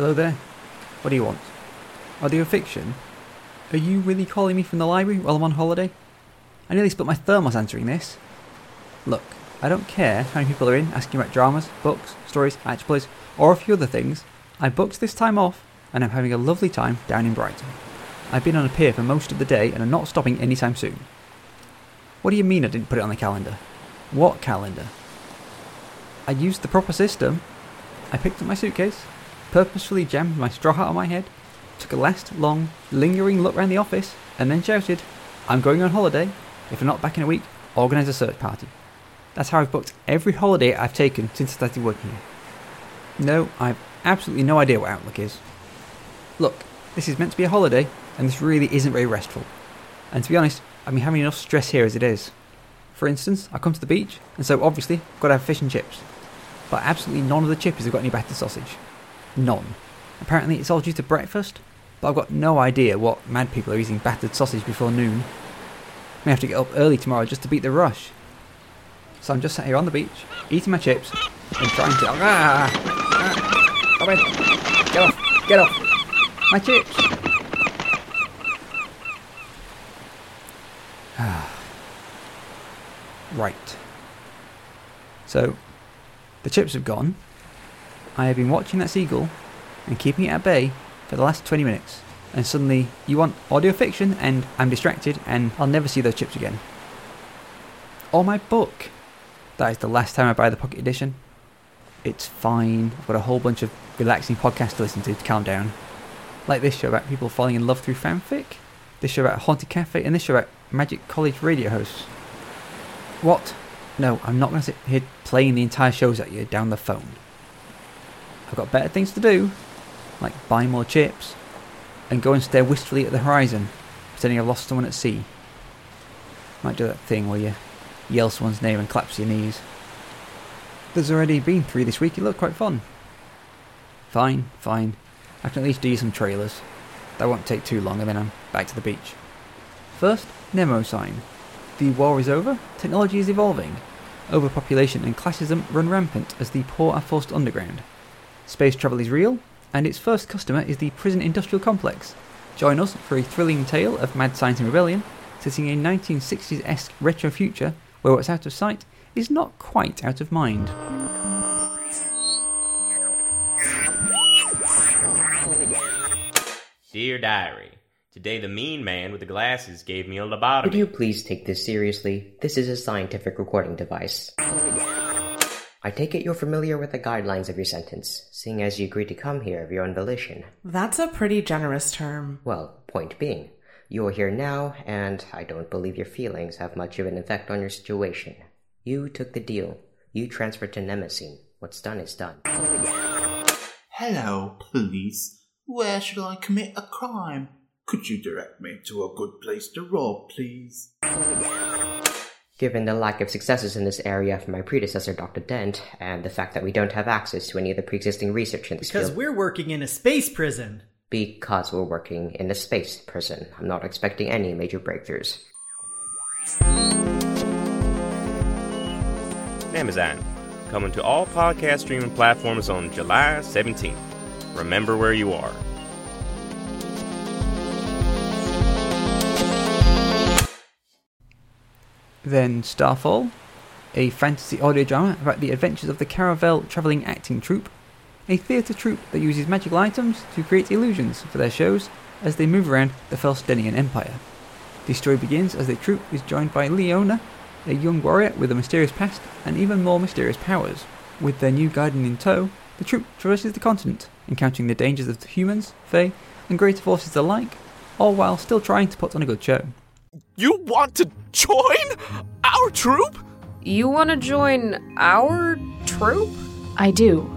Hello there. What do you want? Audio fiction? Are you really calling me from the library while I'm on holiday? I nearly split my thermos answering this. Look, I don't care how many people are in asking about dramas, books, stories, action plays, or a few other things. I booked this time off and I'm having a lovely time down in Brighton. I've been on a pier for most of the day and I'm not stopping anytime soon. What do you mean I didn't put it on the calendar? What calendar? I used the proper system. I picked up my suitcase, purposefully jammed my straw hat on my head, took a last long, lingering look round the office, and then shouted, I'm going on holiday. If I'm not back in a week, organise a search party. That's how I've booked every holiday I've taken since I started working here. No, I've absolutely no idea what Outlook is. Look, this is meant to be a holiday, and this really isn't very restful. And to be honest, I've been having enough stress here as it is. For instance, I come to the beach, and so obviously I've got to have fish and chips. But absolutely none of the chippies have got any better sausage. None. Apparently it's all due to breakfast, but I've got no idea what mad people are eating battered sausage before noon. May have to get up early tomorrow just to beat the rush. So I'm just sat here on the beach, eating my chips, and trying to. Ah! ah come in! Get off! Get off! My chips! right. So, the chips have gone. I have been watching that seagull and keeping it at bay for the last 20 minutes. And suddenly, you want audio fiction, and I'm distracted, and I'll never see those chips again. Or my book. That is the last time I buy the Pocket Edition. It's fine. I've got a whole bunch of relaxing podcasts to listen to to calm down. Like this show about people falling in love through fanfic, this show about haunted cafe, and this show about magic college radio hosts. What? No, I'm not going to sit here playing the entire shows at you down the phone. I've got better things to do, like buy more chips, and go and stare wistfully at the horizon, pretending I've lost someone at sea. Might do that thing where you yell someone's name and claps your knees. There's already been three this week, it looked quite fun. Fine, fine. I can at least do some trailers. That won't take too long and then I'm back to the beach. First, Nemesine. The war is over, technology is evolving. Overpopulation and classism run rampant as the poor are forced underground. Space travel is real, and its first customer is the prison industrial complex. Join us for a thrilling tale of mad science and rebellion, setting a 1960s esque retro future where what's out of sight is not quite out of mind. Dear Diary, today the mean man with the glasses gave me a lobotomy. Would you please take this seriously? This is a scientific recording device. I take it you're familiar with the guidelines of your sentence, seeing as you agreed to come here of your own volition. That's a pretty generous term. Well, point being, you're here now, and I don't believe your feelings have much of an effect on your situation. You took the deal. You transferred to Nemesine. What's done is done. Hello, police. Where should I commit a crime? Could you direct me to a good place to rob, please? Given the lack of successes in this area from my predecessor, Dr. Dent, and the fact that we don't have access to any of the pre-existing research in this Because field, we're working in a space prison. because we're working in a space prison, I'm not expecting any major breakthroughs. Amazon, coming to all podcast streaming platforms on July 17th. Remember where you are. Then Starfall, a fantasy audio drama about the adventures of the Caravel travelling acting troupe, a theatre troupe that uses magical items to create illusions for their shows as they move around the Felstenian Empire. The story begins as the troupe is joined by Leona, a young warrior with a mysterious past and even more mysterious powers. With their new guardian in tow, the troupe traverses the continent, encountering the dangers of the humans, fae, and greater forces alike, all while still trying to put on a good show. You want to join our troupe? You want to join our troupe? I do,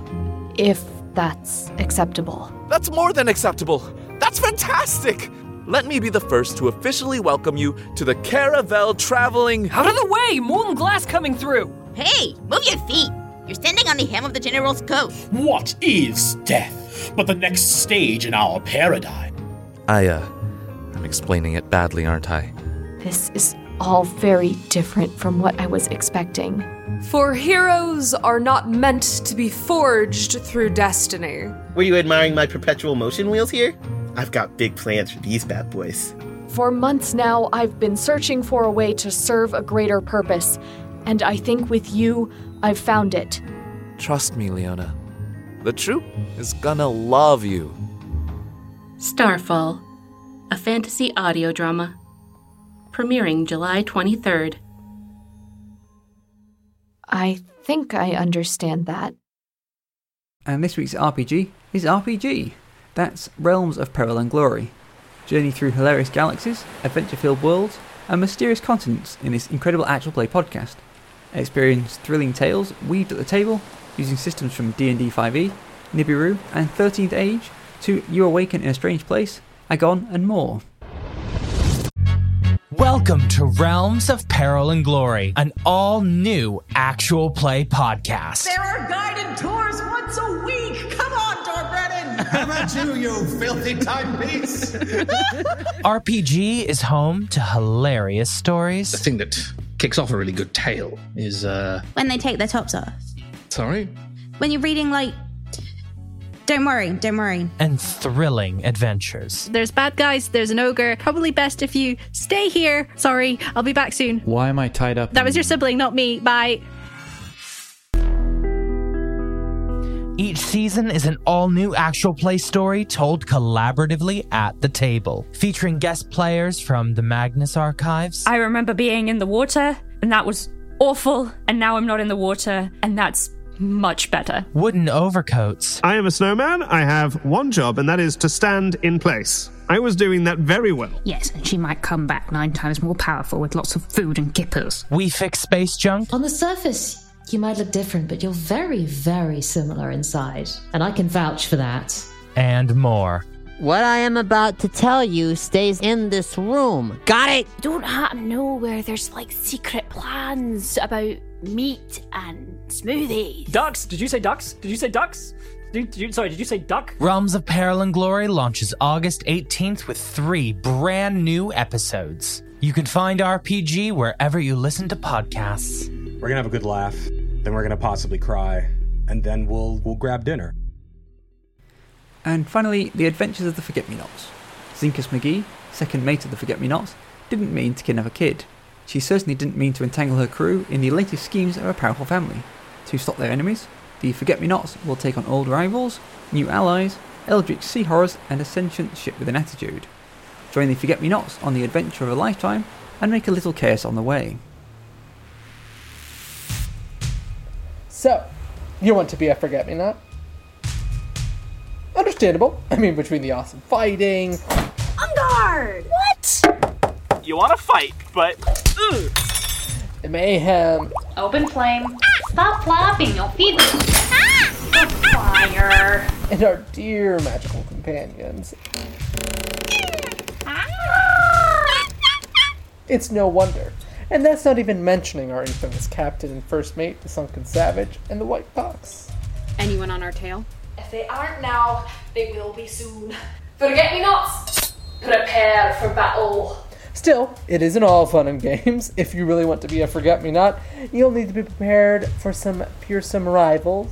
if that's acceptable. That's more than acceptable. That's fantastic. Let me be the first to officially welcome you to the Caravel Traveling. Out of the way! Molten glass coming through! Hey, move your feet! You're standing on the hem of the General's coat. What is death but the next stage in our paradigm? I, uh, I'm explaining it badly, aren't I? This is all very different from what I was expecting. For heroes are not meant to be forged through destiny. Were you admiring my perpetual motion wheels here? I've got big plans for these bad boys. For months now, I've been searching for a way to serve a greater purpose, and I think with you, I've found it. Trust me, Leona. The troupe is gonna love you. Starfall, a fantasy audio drama. Premiering July 23rd. I think I understand that. And this week's RPG is RPG. That's Realms of Peril and Glory. Journey through hilarious galaxies, adventure filled worlds, and mysterious continents in this incredible actual play podcast. Experience thrilling tales weaved at the table using systems from D&D 5e, Nibiru, and 13th Age to You Awaken in a Strange Place, Agon, and more. Welcome to Realms of Peril and Glory, an all new actual play podcast. There are guided tours once a week. Come on, Dorbrennan. How about you, you filthy timepiece? RPG is home to hilarious stories. The thing that kicks off a really good tale is, uh. When they take their tops off. Sorry? When you're reading, like. Don't worry, don't worry. And thrilling adventures. There's bad guys, there's an ogre. Probably best if you stay here. Sorry, I'll be back soon. Why am I tied up? That was your sibling, not me. Bye. Each season is an all new actual play story told collaboratively at the table, featuring guest players from the Magnus Archives. I remember being in the water, and that was awful, and now I'm not in the water, and that's much better. Wooden overcoats. I am a snowman. I have one job, and that is to stand in place. I was doing that very well. Yes, and she might come back nine times more powerful with lots of food and kippers. We fix space junk. On the surface, you might look different, but you're very, very similar inside. And I can vouch for that. And more. What I am about to tell you stays in this room. Got it? You don't happen to know where there's like secret plans about meat and smoothies. Ducks? Did you say ducks? Did you say ducks? Did, did you, sorry, did you say duck? Realms of Peril and Glory launches August 18th with three brand new episodes. You can find RPG wherever you listen to podcasts. We're gonna have a good laugh, then we're gonna possibly cry, and then we'll we'll grab dinner. And finally, the adventures of the Forget Me Nots. Zinkus McGee, second mate of the Forget Me Nots, didn't mean to kidnap a kid. She certainly didn't mean to entangle her crew in the latest schemes of a powerful family. To stop their enemies, the Forget Me Nots will take on old rivals, new allies, eldritch sea horrors, and a sentient ship with an attitude. Join the Forget Me Nots on the adventure of a lifetime and make a little chaos on the way. So, you want to be a Forget Me Not? Understandable. I mean, between the awesome fighting. On guard! What? You want to fight, but. Ugh. The mayhem. Open flame. Stop flapping, you'll feed me. Fire. And our dear magical companions. It's no wonder. And that's not even mentioning our infamous captain and first mate, the Sunken Savage, and the White Fox. Anyone on our tail? If they aren't now, they will be soon. Forget me nots! Prepare for battle. Still, it isn't all fun and games. If you really want to be a forget me not, you'll need to be prepared for some fearsome rivals.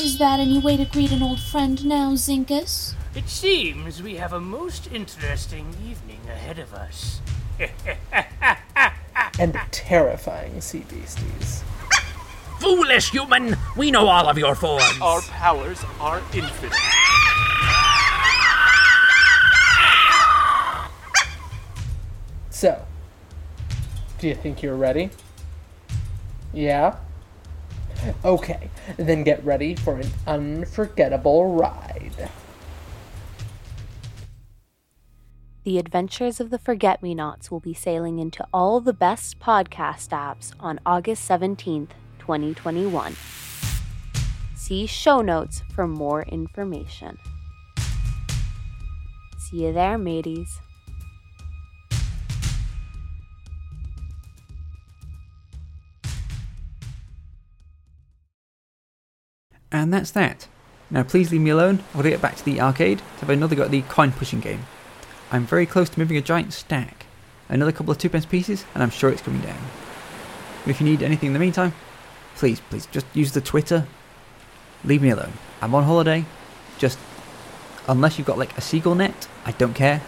Is that any way to greet an old friend now, Zinkus? It seems we have a most interesting evening ahead of us. and terrifying sea beasties. Foolish human! We know all of your forms! Our powers are infinite. So, do you think you're ready? Yeah? Okay, then get ready for an unforgettable ride. The Adventures of the Forget Me Nots will be sailing into all the best podcast apps on August 17th, 2021. See show notes for more information. See you there, mateys. And that's that. Now please leave me alone, to get back to the arcade to have another go at the coin pushing game. I'm very close to moving a giant stack. another couple of twopence pieces, and I'm sure it's coming down. If you need anything in the meantime, please, please, just use the Twitter. Leave me alone. I'm on holiday. Just, unless you've got like a seagull net, I don't care.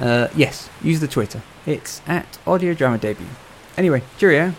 Uh, yes, use the Twitter. It's at Audio Drama Debut. Anyway, cheerio.